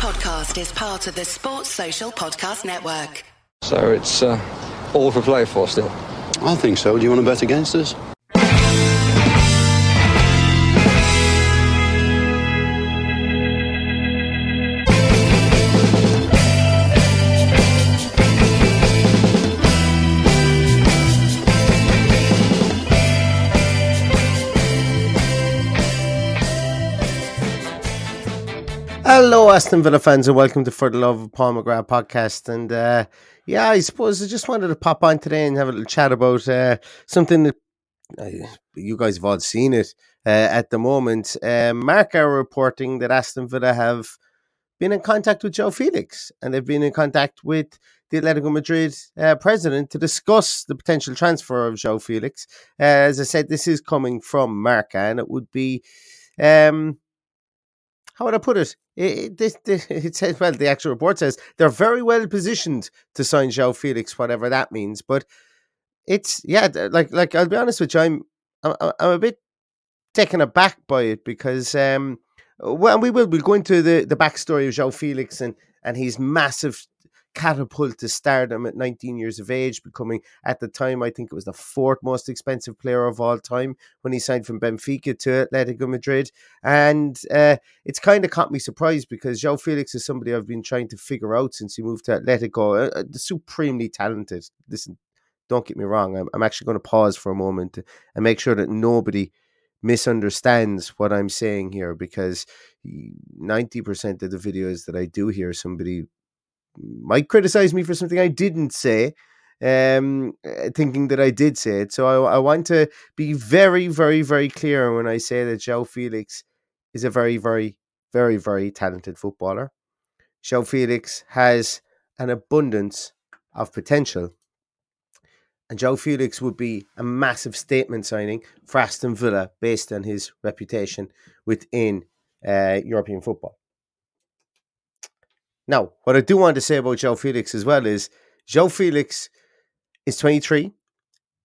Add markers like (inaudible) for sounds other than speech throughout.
podcast is part of the Sports Social Podcast Network. So it's uh, all for play for still. I think so. Do you want to bet against us? Hello, Aston Villa fans, and welcome to For the Love of Paul McGrath podcast. And uh, yeah, I suppose I just wanted to pop on today and have a little chat about uh, something that uh, you guys have all seen it uh, at the moment. Uh, Marca are reporting that Aston Villa have been in contact with João Felix, and they've been in contact with the Atletico Madrid uh, president to discuss the potential transfer of João Felix. As I said, this is coming from Marca, and it would be. Um, how would I put it? It, this, this, (laughs) it says, well, the actual report says they're very well positioned to sign João Felix, whatever that means. But it's, yeah, like, like I'll be honest with you, I'm, I'm, I'm a bit taken aback by it because, um, well, we will, we'll go into the, the backstory of João Felix and, and his massive catapult to stardom at 19 years of age, becoming at the time, I think it was the fourth most expensive player of all time when he signed from Benfica to Atletico Madrid. And uh, it's kind of caught me surprised because João Felix is somebody I've been trying to figure out since he moved to Atletico. Uh, uh supremely talented. Listen, don't get me wrong. I'm, I'm actually going to pause for a moment and make sure that nobody misunderstands what I'm saying here because 90% of the videos that I do hear somebody might criticize me for something I didn't say, um, eh, thinking that I did say it. So I, I want to be very, very, very clear when I say that João Felix is a very, very, very, very talented footballer. João Felix has an abundance of potential. And João Felix would be a massive statement signing for Aston Villa based on his reputation within uh, European football. Now, what I do want to say about João Felix as well is João Felix is 23.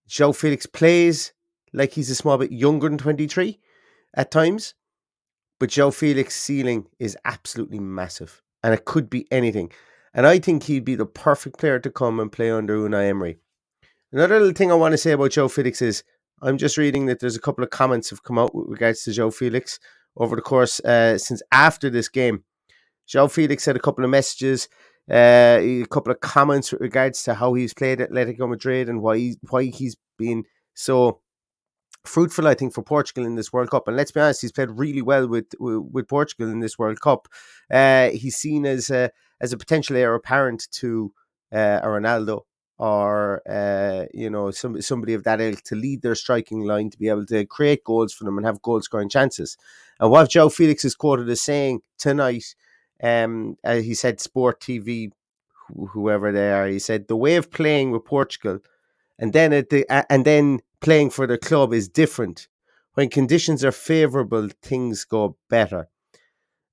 João Felix plays like he's a small bit younger than 23 at times, but João Felix' ceiling is absolutely massive and it could be anything. And I think he'd be the perfect player to come and play under Unai Emery. Another little thing I want to say about João Felix is I'm just reading that there's a couple of comments have come out with regards to João Felix over the course uh, since after this game. João Felix had a couple of messages, uh, a couple of comments with regards to how he's played at Atletico Madrid and why he, why he's been so fruitful, I think, for Portugal in this World Cup. And let's be honest, he's played really well with with Portugal in this World Cup. Uh, he's seen as a as a potential heir apparent to uh, a Ronaldo or uh, you know some somebody of that ilk to lead their striking line to be able to create goals for them and have goal scoring chances. And what João Felix is quoted as saying tonight um, uh, he said Sport TV, wh- whoever they are, he said the way of playing with Portugal, and then at the uh, and then playing for the club is different. When conditions are favourable, things go better.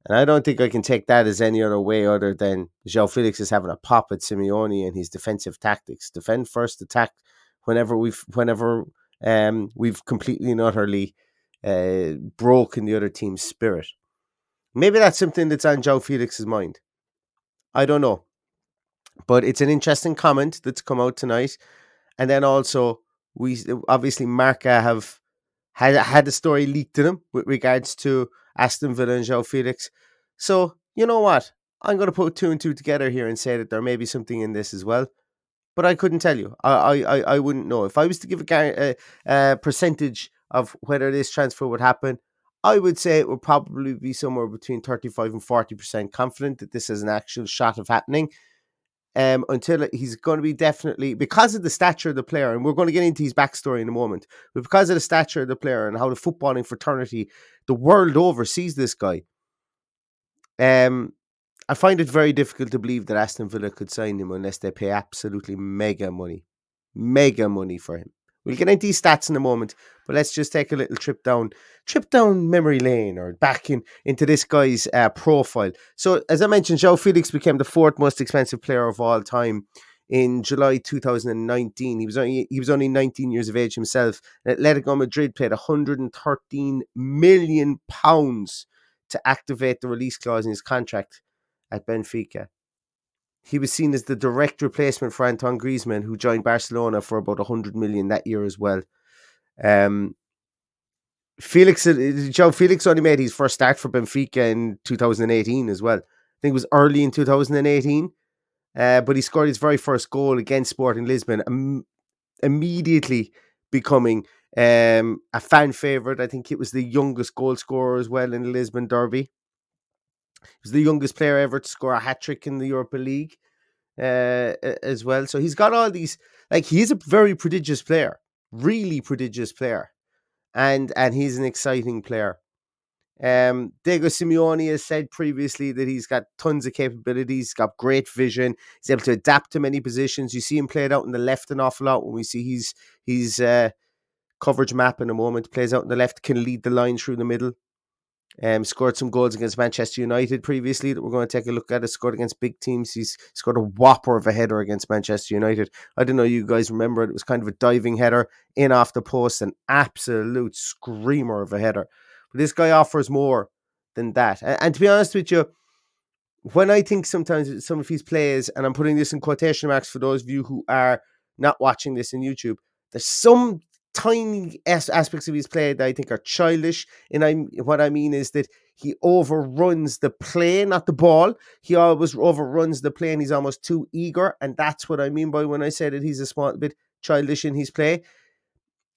And I don't think I can take that as any other way other than João Felix is having a pop at Simeone and his defensive tactics. Defend first, attack whenever we've whenever um, we've completely and utterly uh, broken the other team's spirit. Maybe that's something that's on João Felix's mind. I don't know. But it's an interesting comment that's come out tonight. And then also, we obviously Marca uh, have had had a story leaked to them with regards to Aston Villa and João Felix. So, you know what? I'm going to put two and two together here and say that there may be something in this as well. But I couldn't tell you. I I, I wouldn't know. If I was to give a, a, a uh, uh, percentage of whether this transfer would happen, I would say it would probably be somewhere between 35 and 40% confident that this is an actual shot of happening. Um, until he's going to be definitely because of the stature of the player, and we're going to get into his backstory in a moment, but because of the stature of the player and how the footballing fraternity the world over sees this guy, um, I find it very difficult to believe that Aston Villa could sign him unless they pay absolutely mega money, mega money for him. We'll get into these stats in a moment, but let's just take a little trip down, trip down memory lane or back in into this guy's uh, profile. So, as I mentioned, João Felix became the fourth most expensive player of all time in July 2019. He was only he was only 19 years of age himself. Atletico Madrid paid 113 million pounds to activate the release clause in his contract at Benfica. He was seen as the direct replacement for Antoine Griezmann, who joined Barcelona for about 100 million that year as well. Um, Felix, uh, João Felix only made his first start for Benfica in 2018 as well. I think it was early in 2018, uh, but he scored his very first goal against Sporting Lisbon, immediately becoming um, a fan favorite. I think it was the youngest goal scorer as well in the Lisbon Derby. He was the youngest player ever to score a hat trick in the Europa League uh, as well. So he's got all these, like, he's a very prodigious player, really prodigious player and and he's an exciting player. Um, Diego Simeone has said previously that he's got tons of capabilities, he's got great vision, he's able to adapt to many positions. You see him played out in the left an awful lot when we see he's he's uh, coverage map in a moment, plays out in the left, can lead the line through the middle. Um, scored some goals against Manchester United previously that we're going to take a look at. Has scored against big teams. He's scored a whopper of a header against Manchester United. I don't know you guys remember it. It was kind of a diving header in off the post, an absolute screamer of a header. But this guy offers more than that. And, and to be honest with you, when I think sometimes some of his plays, and I'm putting this in quotation marks for those of you who are not watching this in YouTube, there's some tiny aspects of his play that I think are childish. And I what I mean is that he overruns the play, not the ball. He always overruns the play, and he's almost too eager. And that's what I mean by when I say that he's a small bit childish in his play.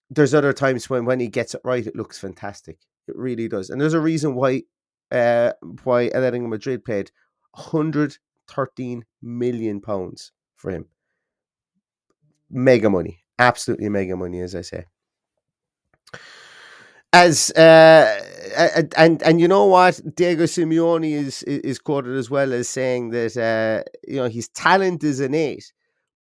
There's other times when when he gets it right, it looks fantastic. It really does. And there's a reason why uh why Atletico Madrid paid 113 million pounds for him. Mega money absolutely mega money, as I say. As uh, and and you know what, Diego Simeone is is quoted as well as saying that uh, you know his talent is innate,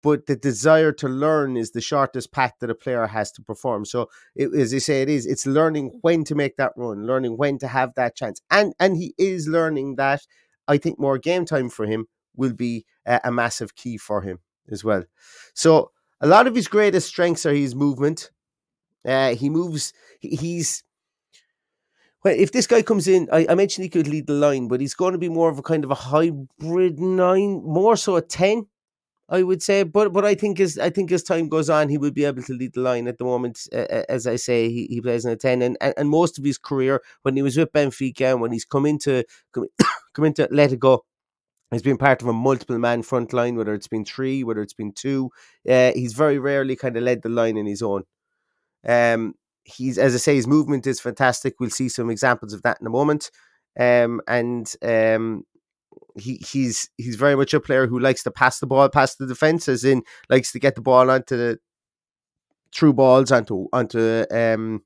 but the desire to learn is the shortest path that a player has to perform. So, it, as I say, it is it's learning when to make that run, learning when to have that chance, and and he is learning that. I think more game time for him will be a massive key for him as well. So a lot of his greatest strengths are his movement. Uh, he moves. He's well. If this guy comes in, I, I, mentioned he could lead the line, but he's going to be more of a kind of a hybrid nine, more so a ten, I would say. But but I think as I think as time goes on, he will be able to lead the line. At the moment, uh, as I say, he, he plays in a ten, and, and and most of his career when he was with Benfica and when he's come into come, (coughs) come into Atletico He's been part of a multiple man front line, whether it's been three, whether it's been two. Uh, he's very rarely kind of led the line in his own. Um, he's, as I say, his movement is fantastic. We'll see some examples of that in a moment. Um, and um, he he's he's very much a player who likes to pass the ball past the defense, as in likes to get the ball onto the through balls onto onto um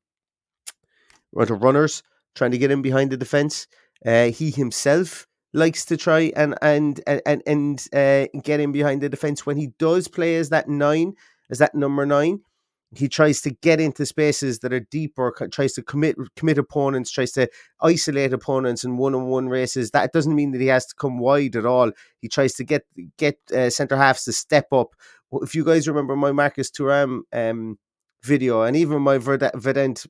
onto runners, trying to get in behind the defense. Uh, he himself likes to try and and and and uh, get in behind the defense when he does play as that nine, as that number nine. He tries to get into spaces that are deeper, tries to commit commit opponents, tries to isolate opponents in one on one races. That doesn't mean that he has to come wide at all. He tries to get get uh, centre halves to step up. If you guys remember my Marcus Thuram um, video and even my Vedat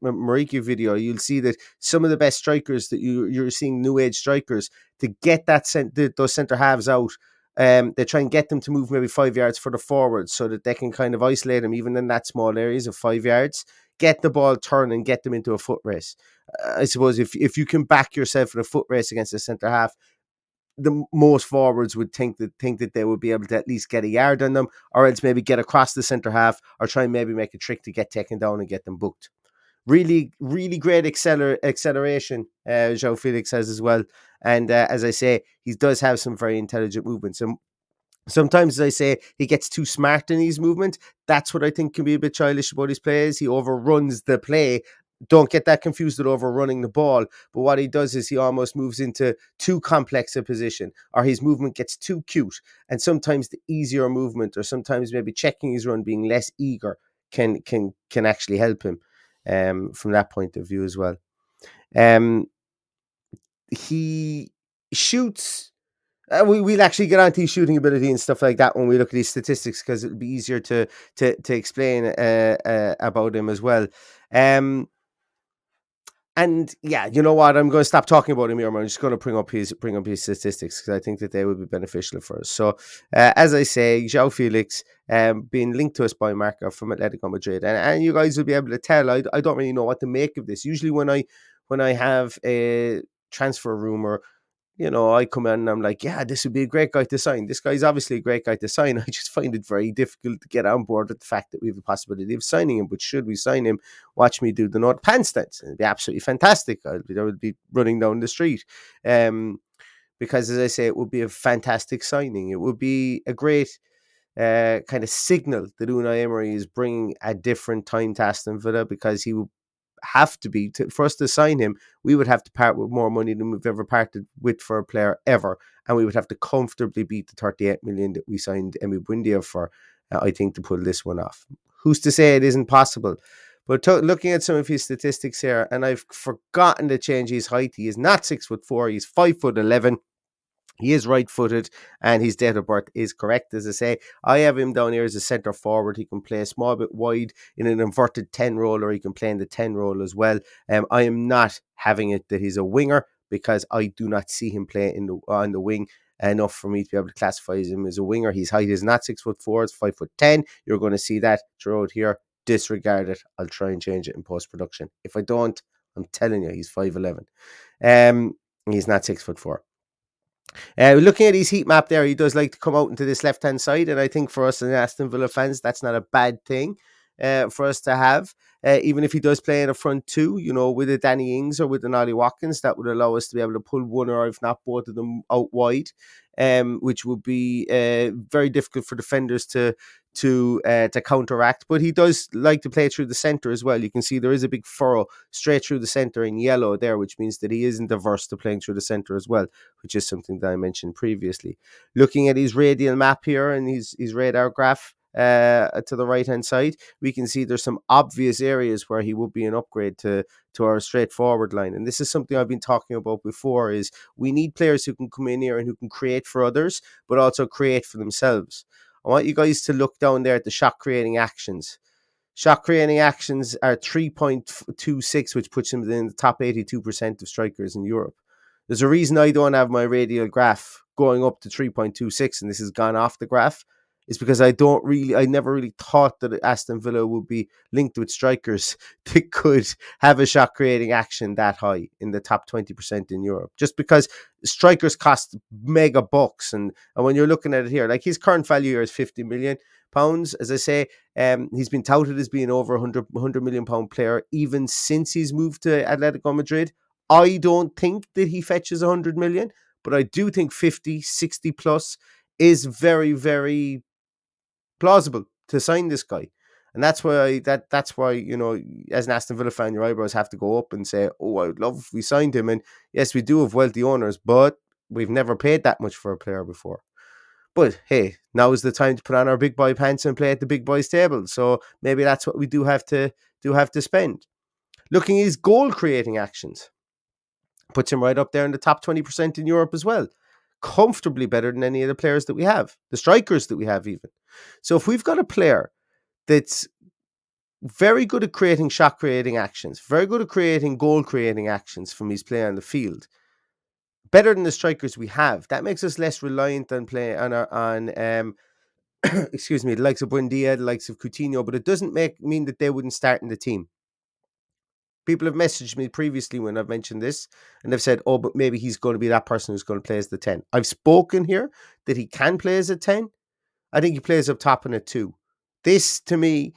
Muriqi video, you'll see that some of the best strikers that you you're seeing new age strikers to get that cent- those centre halves out. Um, they try and get them to move maybe five yards further forward so that they can kind of isolate them even in that small areas of five yards. Get the ball turn and get them into a foot race. Uh, I suppose if if you can back yourself in a foot race against a centre half, the most forwards would think that think that they would be able to at least get a yard on them, or else maybe get across the centre half, or try and maybe make a trick to get taken down and get them booked. Really, really great acceler- acceleration. Uh, João Felix has as well, and uh, as I say, he does have some very intelligent movements. And sometimes, as I say, he gets too smart in his movement. That's what I think can be a bit childish about his plays. He overruns the play don't get that confused with overrunning the ball. But what he does is he almost moves into too complex a position, or his movement gets too cute. And sometimes the easier movement, or sometimes maybe checking his run, being less eager, can can can actually help him um, from that point of view as well. Um, he shoots. Uh, we, we'll actually get onto his shooting ability and stuff like that when we look at his statistics because it'll be easier to to to explain uh, uh, about him as well. Um, and yeah, you know what? I'm going to stop talking about him. I'm just going to bring up his bring up his statistics because I think that they would be beneficial for us. So, uh, as I say, João Felix um, being linked to us by Marca from Atletico Madrid, and, and you guys will be able to tell. I, I don't really know what to make of this. Usually, when I when I have a transfer rumor you know, I come in and I'm like, yeah, this would be a great guy to sign. This guy's obviously a great guy to sign. (laughs) I just find it very difficult to get on board with the fact that we have a possibility of signing him. But should we sign him, watch me do the North Pants dance. It'd be absolutely fantastic. I would be running down the street. Um, because as I say, it would be a fantastic signing. It would be a great uh, kind of signal that Unai Emery is bringing a different time to Aston Villa because he will have to be to, for us to sign him. We would have to part with more money than we've ever parted with for a player ever, and we would have to comfortably beat the 38 million that we signed Emi Buendia for. Uh, I think to pull this one off. Who's to say it isn't possible? But to, looking at some of his statistics here, and I've forgotten to change his height. He is not six foot four. He's five foot eleven. He is right footed and his date of birth is correct. As I say, I have him down here as a centre forward. He can play a small bit wide in an inverted 10 role or he can play in the 10 role as well. Um, I am not having it that he's a winger because I do not see him play in the on the wing enough for me to be able to classify him as a winger. His height is not six foot four, it's five foot ten. You're going to see that throughout here. Disregard it. I'll try and change it in post production. If I don't, I'm telling you, he's five eleven. Um, he's not six foot four. Uh, looking at his heat map there, he does like to come out into this left hand side, and I think for us as Aston Villa fans, that's not a bad thing uh, for us to have. Uh, even if he does play in a front two, you know, with a Danny Ings or with an Ollie Watkins, that would allow us to be able to pull one or if not both of them out wide, um, which would be uh, very difficult for defenders to to uh, to counteract. But he does like to play through the center as well. You can see there is a big furrow straight through the center in yellow there, which means that he isn't averse to playing through the center as well, which is something that I mentioned previously. Looking at his radial map here and his his radar graph uh, to the right hand side, we can see there's some obvious areas where he would be an upgrade to to our straightforward line. And this is something I've been talking about before: is we need players who can come in here and who can create for others, but also create for themselves. I want you guys to look down there at the shot creating actions. Shot creating actions are 3.26, which puts him in the top 82% of strikers in Europe. There's a reason I don't have my radial graph going up to 3.26, and this has gone off the graph is because I don't really, I never really thought that Aston Villa would be linked with strikers (laughs) that could have a shot creating action that high in the top 20% in Europe. Just because strikers cost mega bucks. And, and when you're looking at it here, like his current value here is 50 million pounds. As I say, um, he's been touted as being over 100, 100 million pound player even since he's moved to Atletico Madrid. I don't think that he fetches 100 million, but I do think 50, 60 plus is very, very plausible to sign this guy. And that's why that that's why you know as an Aston Villa fan, your eyebrows have to go up and say, "Oh, I would love if we signed him." And yes, we do have wealthy owners, but we've never paid that much for a player before. But hey, now is the time to put on our big boy pants and play at the big boys table. So maybe that's what we do have to do have to spend. Looking at his goal creating actions, puts him right up there in the top twenty percent in Europe as well comfortably better than any of the players that we have, the strikers that we have, even. So if we've got a player that's very good at creating shot creating actions, very good at creating goal creating actions from his play on the field, better than the strikers we have, that makes us less reliant on play on our on um (coughs) excuse me, the likes of Buendia, the likes of Coutinho, but it doesn't make mean that they wouldn't start in the team. People have messaged me previously when I've mentioned this, and they've said, "Oh, but maybe he's going to be that person who's going to play as the ten. I've spoken here that he can play as a ten. I think he plays up top in a two. This to me,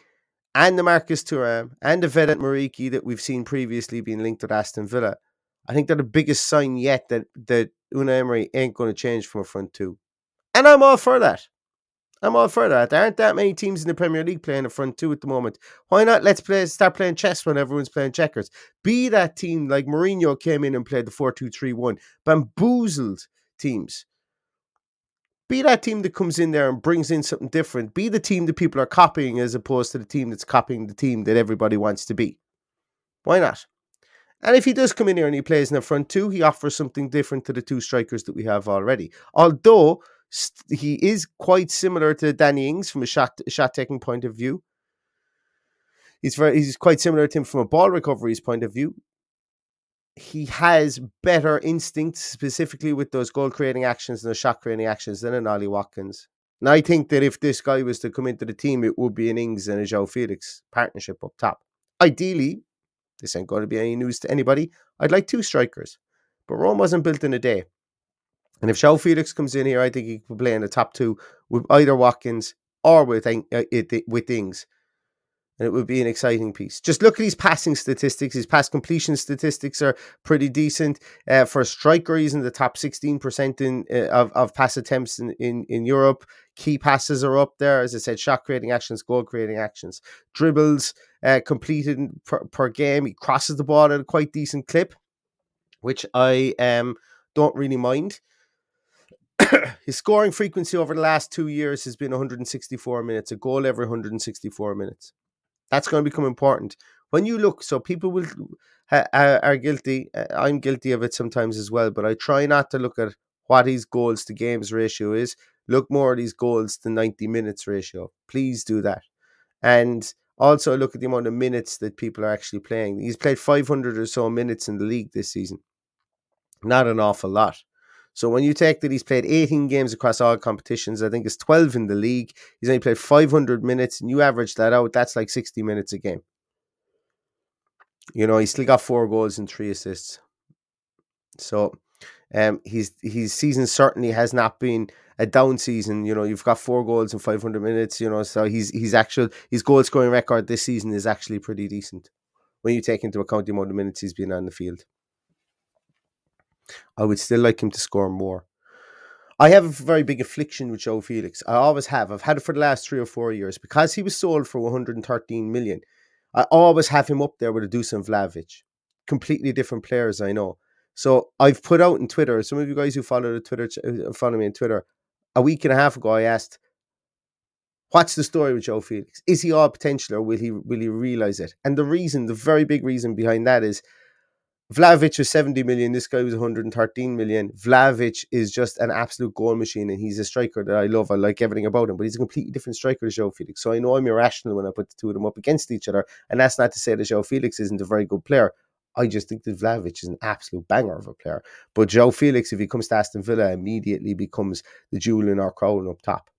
and the Marcus Thuram and the Vedat Muriqi that we've seen previously being linked with Aston Villa, I think they're the biggest sign yet that that Unai Emery ain't going to change from a front two, and I'm all for that. I'm all for that. There aren't that many teams in the Premier League playing a front two at the moment. Why not? Let's play. Start playing chess when everyone's playing checkers. Be that team like Mourinho came in and played the four-two-three-one, bamboozled teams. Be that team that comes in there and brings in something different. Be the team that people are copying as opposed to the team that's copying the team that everybody wants to be. Why not? And if he does come in here and he plays in the front two, he offers something different to the two strikers that we have already. Although he is quite similar to Danny Ings from a shot shot taking point of view. He's very he's quite similar to him from a ball recovery's point of view. He has better instincts, specifically with those goal creating actions and those shot creating actions than an Ollie Watkins. And I think that if this guy was to come into the team, it would be an Ings and a João Felix partnership up top. Ideally, this ain't going to be any news to anybody. I'd like two strikers, but Rome wasn't built in a day. And if João Felix comes in here, I think he could play in the top two with either Watkins or with uh, with Ings and it would be an exciting piece. Just look at his passing statistics. His pass completion statistics are pretty decent. Uh, for a striker, he's in the top 16% in, uh, of, of pass attempts in, in, in Europe. Key passes are up there. As I said, shot creating actions, goal creating actions. Dribbles uh, completed per, per, game. He crosses the ball at a quite decent clip, which I um, don't really mind. (coughs) His scoring frequency over the last two years has been 164 minutes, a goal every 164 minutes. That's going to become important. When you look, so people will uh, are guilty. Uh, I'm guilty of it sometimes as well, but I try not to look at what his goals to games ratio is. Look more at his goals to 90 minutes ratio. Please do that. And also look at the amount of minutes that people are actually playing. He's played 500 or so minutes in the league this season. Not an awful lot. So when you take that he's played 18 games across all competitions, I think it's 12 in the league. He's only played 500 minutes, and you average that out, that's like 60 minutes a game. You know, he's still got four goals and three assists. So um, his his season certainly has not been a down season. You know, you've got four goals in 500 minutes. You know, so he's he's actual his goal scoring record this season is actually pretty decent when you take into account the amount of minutes he's been on the field. I would still like him to score more. I have a very big affliction with João Felix. I always have. I've had it for the last three or four years because he was sold for 113 million. I always have him up there with a Dusan Vlahovic. Completely different players, I know. So I've put out in Twitter. Some of you guys who follow the Twitter, uh, follow me on Twitter. A week and a half ago, I asked, "What's the story with João Felix? Is he all potential, or will he will he realize it?" And the reason, the very big reason behind that is Vlahovic was 70 million. This guy was 113 million. Vlahovic is just an absolute goal machine, and he's a striker that I love. I like everything about him, but he's a completely different striker to João Felix. So I know I'm irrational when I put the two of them up against each other. And that's not to say that João Felix isn't a very good player. I just think that Vlahovic is an absolute banger of a player. But João Felix, if he comes to Aston Villa, immediately becomes the jewel in our crown up top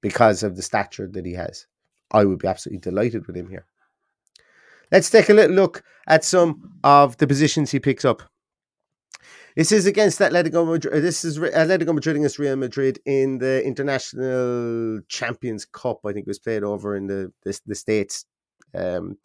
because of the stature that he has. I would be absolutely delighted with him here. Let's take a little look at some of the positions he picks up. This is against Atletico Madrid. This is Atletico Madrid against Real Madrid in the International Champions Cup. I think it was played over in the the, the states. Um,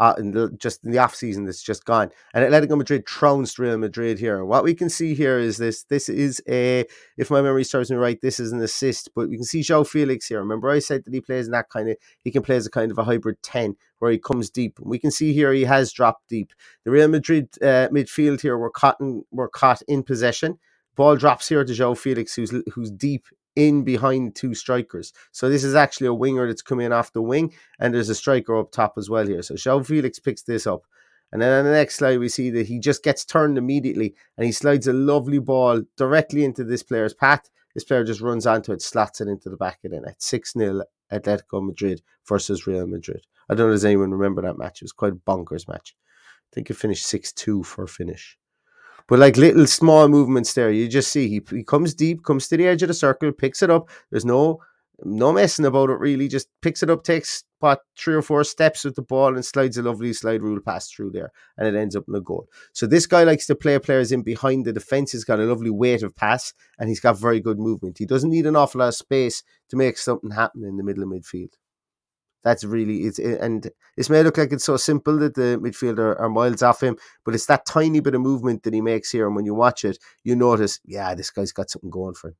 uh, in the, just in the off season that's just gone. And Atletico Madrid trounced Real Madrid here. What we can see here is this. This is a, if my memory serves me right, this is an assist. But we can see João Felix here. Remember, I said that he plays in that kind of. He can play as a kind of a hybrid ten where he comes deep. We can see here he has dropped deep. The Real Madrid uh, midfield here were caught in, were caught in possession. Ball drops here to João Felix, who's who's deep in behind two strikers. So this is actually a winger that's coming in off the wing, and there's a striker up top as well here. So João Felix picks this up. And then on the next slide, we see that he just gets turned immediately and he slides a lovely ball directly into this player's path. This player just runs onto it, slots it into the back of the net. 6 0 Atletico Madrid versus Real Madrid. I don't know does anyone remember that match. It was quite a bonkers match. I think it finished 6 2 for finish. But like little small movements there, you just see he, he comes deep, comes to the edge of the circle, picks it up. There's no no messing about it really. Just picks it up, takes what three or four steps with the ball, and slides a lovely slide rule pass through there, and it ends up in a goal. So this guy likes to play players in behind the defense. He's got a lovely weight of pass, and he's got very good movement. He doesn't need an awful lot of space to make something happen in the middle of midfield. That's really it's and this may look like it's so simple that the midfielder are miles off him, but it's that tiny bit of movement that he makes here. And when you watch it, you notice, yeah, this guy's got something going for him.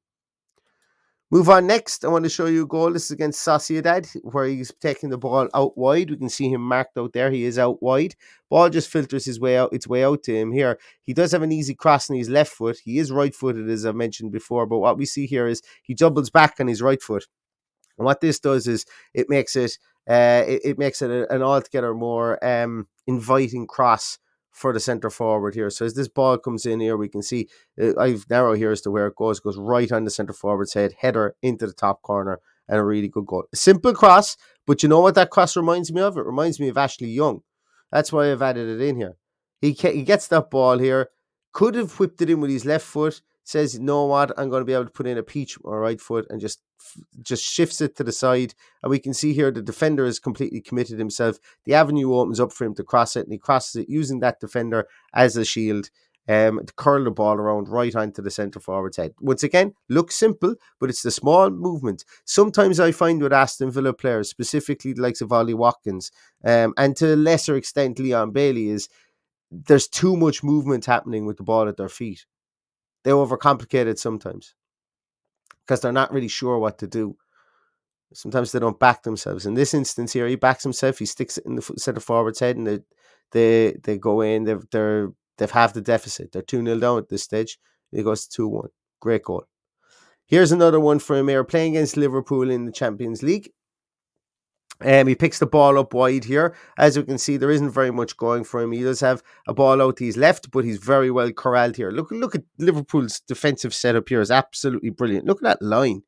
Move on next. I want to show you a goal. This is against Sociedad, where he's taking the ball out wide. We can see him marked out there. He is out wide. Ball just filters his way out, its way out to him here. He does have an easy cross on his left foot. He is right footed, as I mentioned before. But what we see here is he doubles back on his right foot. And what this does is it makes it uh, it, it, makes it an altogether more um, inviting cross for the centre forward here. So as this ball comes in here, we can see uh, I've narrow here as to where it goes. It goes right on the centre forward's head, header into the top corner, and a really good goal. A simple cross, but you know what that cross reminds me of? It reminds me of Ashley Young. That's why I've added it in here. He, he gets that ball here, could have whipped it in with his left foot. Says, "You know what? I'm going to be able to put in a peach or right foot and just just shifts it to the side." And we can see here the defender is completely committed himself. The avenue opens up for him to cross it, and he crosses it using that defender as a shield um, to curl the ball around right onto the centre forward's head. Once again, looks simple, but it's the small movement. Sometimes I find with Aston Villa players, specifically the likes of Ollie Watkins, um, and to a lesser extent Leon Bailey, is there's too much movement happening with the ball at their feet. They overcomplicate it sometimes because they're not really sure what to do. Sometimes they don't back themselves. In this instance here, he backs himself. He sticks it in the centre forward's head, and they they they go in. They're they're they've half the deficit. They're two 0 down at this stage. It goes two one. Great goal. Here's another one for here, playing against Liverpool in the Champions League. Um, he picks the ball up wide here. As we can see, there isn't very much going for him. He does have a ball out to his left, but he's very well corralled here. Look, look at Liverpool's defensive setup here is absolutely brilliant. Look at that line.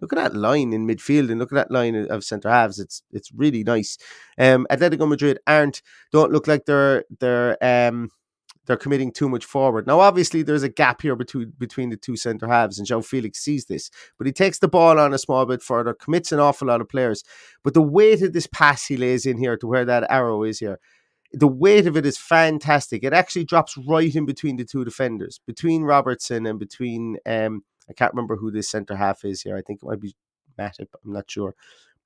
Look at that line in midfield and look at that line of centre halves. It's it's really nice. Um, Atletico Madrid aren't don't look like they're they're um they're committing too much forward. Now, obviously, there's a gap here between between the two centre halves, and João Felix sees this, but he takes the ball on a small bit further, commits an awful lot of players. But the weight of this pass he lays in here to where that arrow is here, the weight of it is fantastic. It actually drops right in between the two defenders, between Robertson and between um, I can't remember who this centre half is here. I think it might be Matip. I'm not sure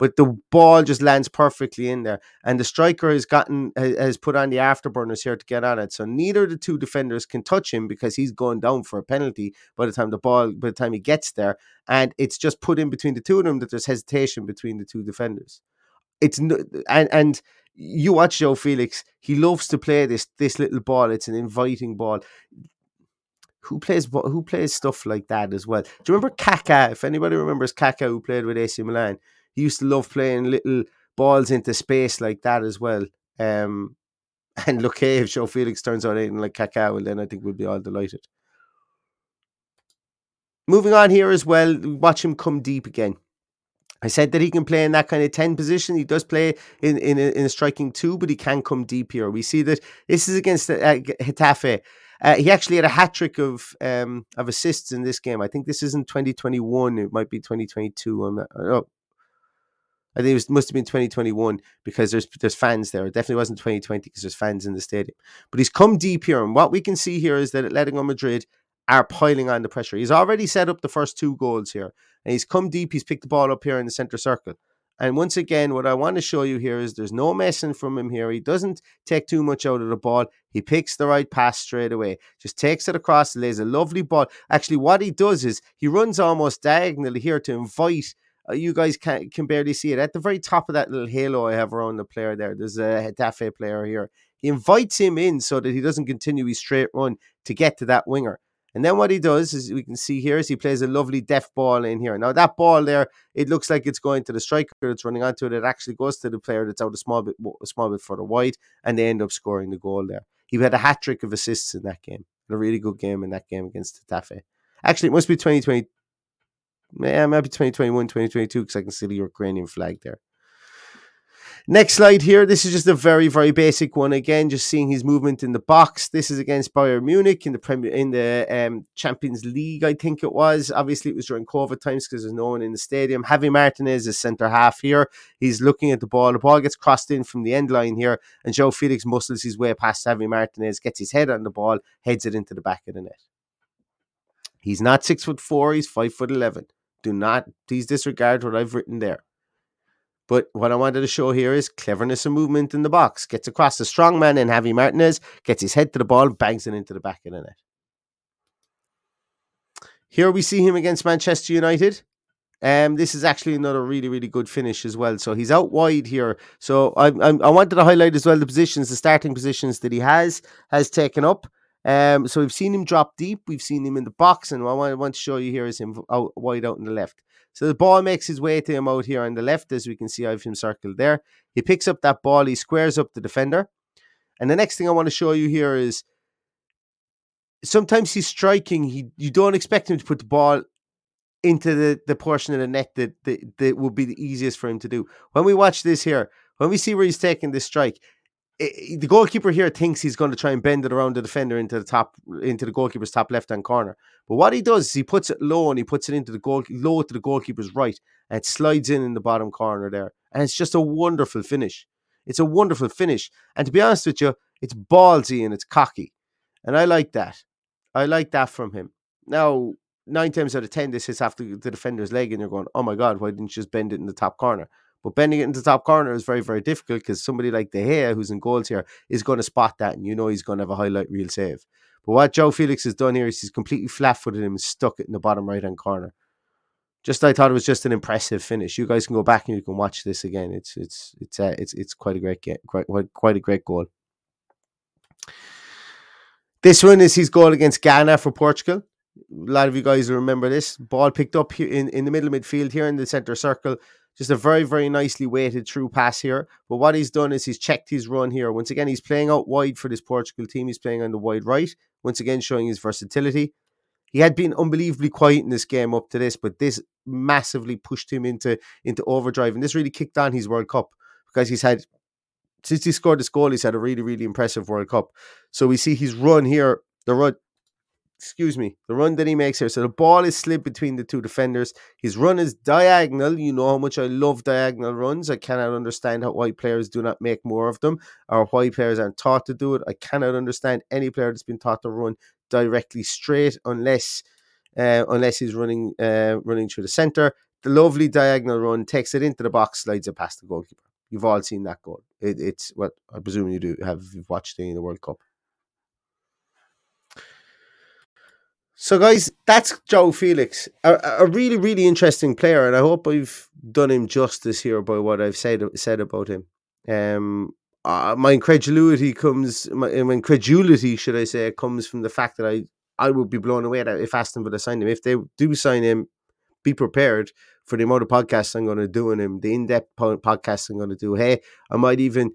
but the ball just lands perfectly in there. And the striker has gotten has put on the afterburners here to get on it. So neither of the two defenders can touch him because he's going down for a penalty by the time the ball by the time he gets there. And it's just put in between the two of them that there's hesitation between the two defenders. It's no, and and you watch João Felix. He loves to play this this little ball. It's an inviting ball who plays who plays stuff like that as well. Do you remember Kaká? If anybody remembers Kaká, who played with AC Milan, he used to love playing little balls into space like that as well. Um, (laughs) and look, if João Felix turns out anything like well, then I think we'll be all delighted. Moving on here as well, watch him come deep again. I said that he can play in that kind of 10 position. He does play in, in, a, in a striking two, but he can come deep here. We see that this is against uh. Uh, he actually had a hat trick of um, of assists in this game. I think this isn't 2021. It might be 2022. I'm not, oh, I think it was, must have been 2021 because there's there's fans there. It definitely wasn't 2020 because there's fans in the stadium. But he's come deep here, and what we can see here is that Atletico Madrid are piling on the pressure. He's already set up the first two goals here, and he's come deep. He's picked the ball up here in the center circle. And once again, what I want to show you here is there's no messing from him here. He doesn't take too much out of the ball. He picks the right pass straight away. Just takes it across, and lays a lovely ball. Actually, what he does is he runs almost diagonally here to invite uh, you guys can can barely see it at the very top of that little halo I have around the player there. There's a Getafe player here. He invites him in so that he doesn't continue his straight run to get to that winger. And then what he does is we can see here is he plays a lovely deft ball in here. Now that ball there, it looks like it's going to the striker that's running onto it. It actually goes to the player that's out a small bit a small bit further wide, and they end up scoring the goal there. He had a hat trick of assists in that game. A really good game in that game against Tafe. Actually, it must be 2020, yeah, maybe 2021, 2022, because I can see the Ukrainian flag there. Next slide here. This is just a very, very basic one. Again, just seeing his movement in the box. This is against Bayern Munich in the Premier in the um, Champions League, I think it was. Obviously, it was during COVID times because there's no one in the stadium. Javi Martinez is centre half here. He's looking at the ball. The ball gets crossed in from the end line here, and João Felix muscles his way past Javi Martinez, gets his head on the ball, heads it into the back of the net. He's not six foot four. He's five foot eleven. Do not please disregard what I've written there. But what I wanted to show here is cleverness and movement in the box. Gets across the strong man in Javi Martinez, gets his head to the ball, bangs it into the back of the net. Here we see him against Manchester United. Um, this is actually another really, really good finish as well. So he's out wide here. So I, I, I wanted to highlight as well the positions, the starting positions that he has has taken up. Um, so we've seen him drop deep, we've seen him in the box, and what I want to show you here is him out wide out on the left. So the ball makes his way to him out here on the left, as we can see I have him circled there. He picks up that ball, he squares up the defender. And the next thing I want to show you here is sometimes he's striking, he you don't expect him to put the ball into the, the portion of the net that, that that would be the easiest for him to do. When we watch this here, when we see where he's taking this strike, it, the goalkeeper here thinks he's going to try and bend it around the defender into the top into the goalkeeper's top left hand corner. But what he does is he puts it low and he puts it into the goal low to the goalkeeper's right and it slides in in the bottom corner there. And it's just a wonderful finish. It's a wonderful finish. And to be honest with you, it's ballsy and it's cocky. And I like that. I like that from him. Now, nine times out of ten, this is after the defender's leg, and you're going, "Oh my god, why didn't you just bend it in the top corner?" But bending it into the top corner is very, very difficult because somebody like De Gea, who's in goals here, is going to spot that, and you know he's going to have a highlight reel save. But what João Felix has done here is he's completely flat-footed him and stuck it in the bottom right-hand corner. Just I thought it was just an impressive finish. You guys can go back and you can watch this again. It's it's it's uh, it's it's quite a great game, quite quite a great goal. This one is his goal against Ghana for Portugal. A lot of you guys remember this. Ball picked up here in, in the middle midfield here in the centre circle. Just a very, very nicely weighted through pass here. But what he's done is he's checked his run here. Once again, he's playing out wide for this Portugal team. He's playing on the wide right. Once again, showing his versatility. He had been unbelievably quiet in this game up to this, but this massively pushed him into into overdrive. And this really kicked on his World Cup because he's had since he scored this goal, he's had a really, really impressive World Cup. So we see his run here, the run, excuse me, the run that he makes here. So the ball is slid between the two defenders. His run is diagonal. You know how much I love diagonal runs. I cannot understand how why players do not make more of them or why players aren't taught to do it. I cannot understand any player that's been taught to run directly straight unless uh, unless he's running uh, running through the center. The lovely diagonal run takes it into the box, slides it past the goalkeeper. You've all seen that goal. It, it's what I presume you do have watched it in the World Cup. So, guys, that's João Felix, a, a, really, really interesting player, and I hope I've done him justice here by what I've said said about him. Um, uh, my incredulity comes, my, my, incredulity, should I say, comes from the fact that I I would be blown away if Aston Villa signed him. If they do sign him, be prepared for the amount of podcasts I'm going to do on him, the in-depth podcasts I'm going to do. Hey, I might even,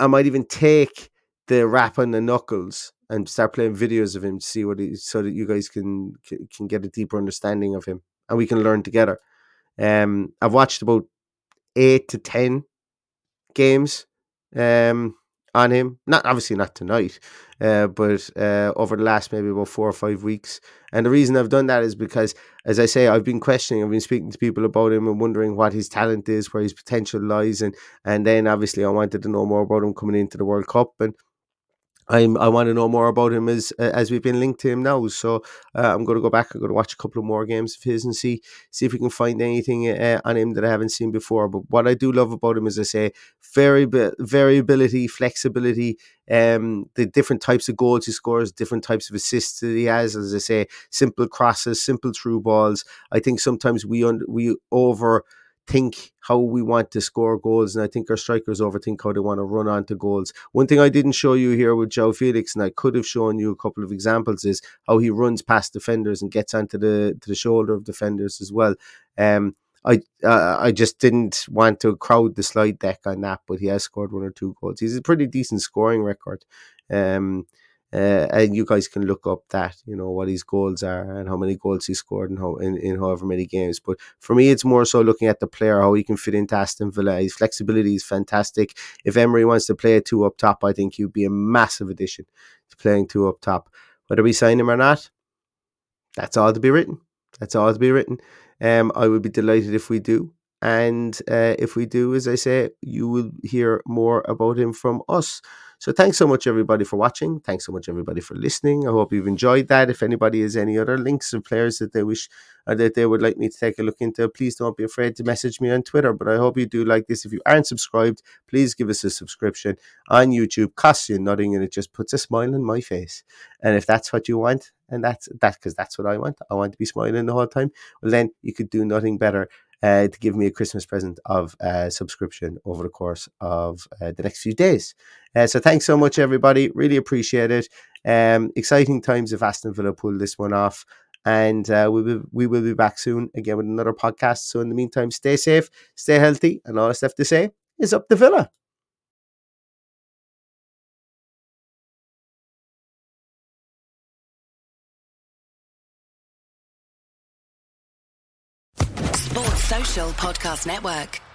I might even take the rap on the knuckles and start playing videos of him to see what he, so that you guys can can get a deeper understanding of him and we can learn together. Um, I've watched about eight to ten games. Um, on him. Not obviously not tonight, uh, but uh, over the last maybe about four or five weeks. And the reason I've done that is because, as I say, I've been questioning, I've been speaking to people about him and wondering what his talent is, where his potential lies, and and then obviously I wanted to know more about him coming into the World Cup and I'm I want to know more about him as as we've been linked to him now. So uh, I'm going to go back. I'm going to watch a couple of more games of his and see see if we can find anything uh, on him that I haven't seen before. But what I do love about him is I say variable variability, flexibility, um, the different types of goals he scores, different types of assists that he has. As I say, simple crosses, simple through balls. I think sometimes we un- we over think how we want to score goals, and I think our strikers overthink how they want to run onto goals. One thing I didn't show you here with João Felix, and I could have shown you a couple of examples, is how he runs past defenders and gets onto the to the shoulder of defenders as well. Um, I uh, I just didn't want to crowd the slide deck on that, but he has scored one or two goals. He's a pretty decent scoring record. Um, uh, and you guys can look up that you know what his goals are and how many goals he scored in, how, in, in however many games. But for me, it's more so looking at the player how he can fit into Aston Villa. His flexibility is fantastic. If Emery wants to play a two up top, I think he'd be a massive addition to playing two up top. Whether we sign him or not, that's all to be written. That's all to be written. Um, I would be delighted if we do. And uh, if we do, as I say, you will hear more about him from us. So thanks so much, everybody, for watching. Thanks so much, everybody, for listening. I hope you've enjoyed that. If anybody has any other links of players that they wish or uh, that they would like me to take a look into, please don't be afraid to message me on Twitter. But I hope you do like this. If you aren't subscribed, please give us a subscription on YouTube. Costs you nothing, and it just puts a smile on my face. And if that's what you want, and that's that because that's what I want. I want to be smiling the whole time. Well, then you could do nothing better uh, to give me a Christmas present of uh, subscription over the course of uh, the next few days. Uh, so thanks so much, everybody. Really appreciate it. Um, exciting times if Aston Villa pull this one off. And uh, we will we will be back soon again with another podcast. So in the meantime, stay safe, stay healthy, and all I have to say is up the Villa. Podcast Network.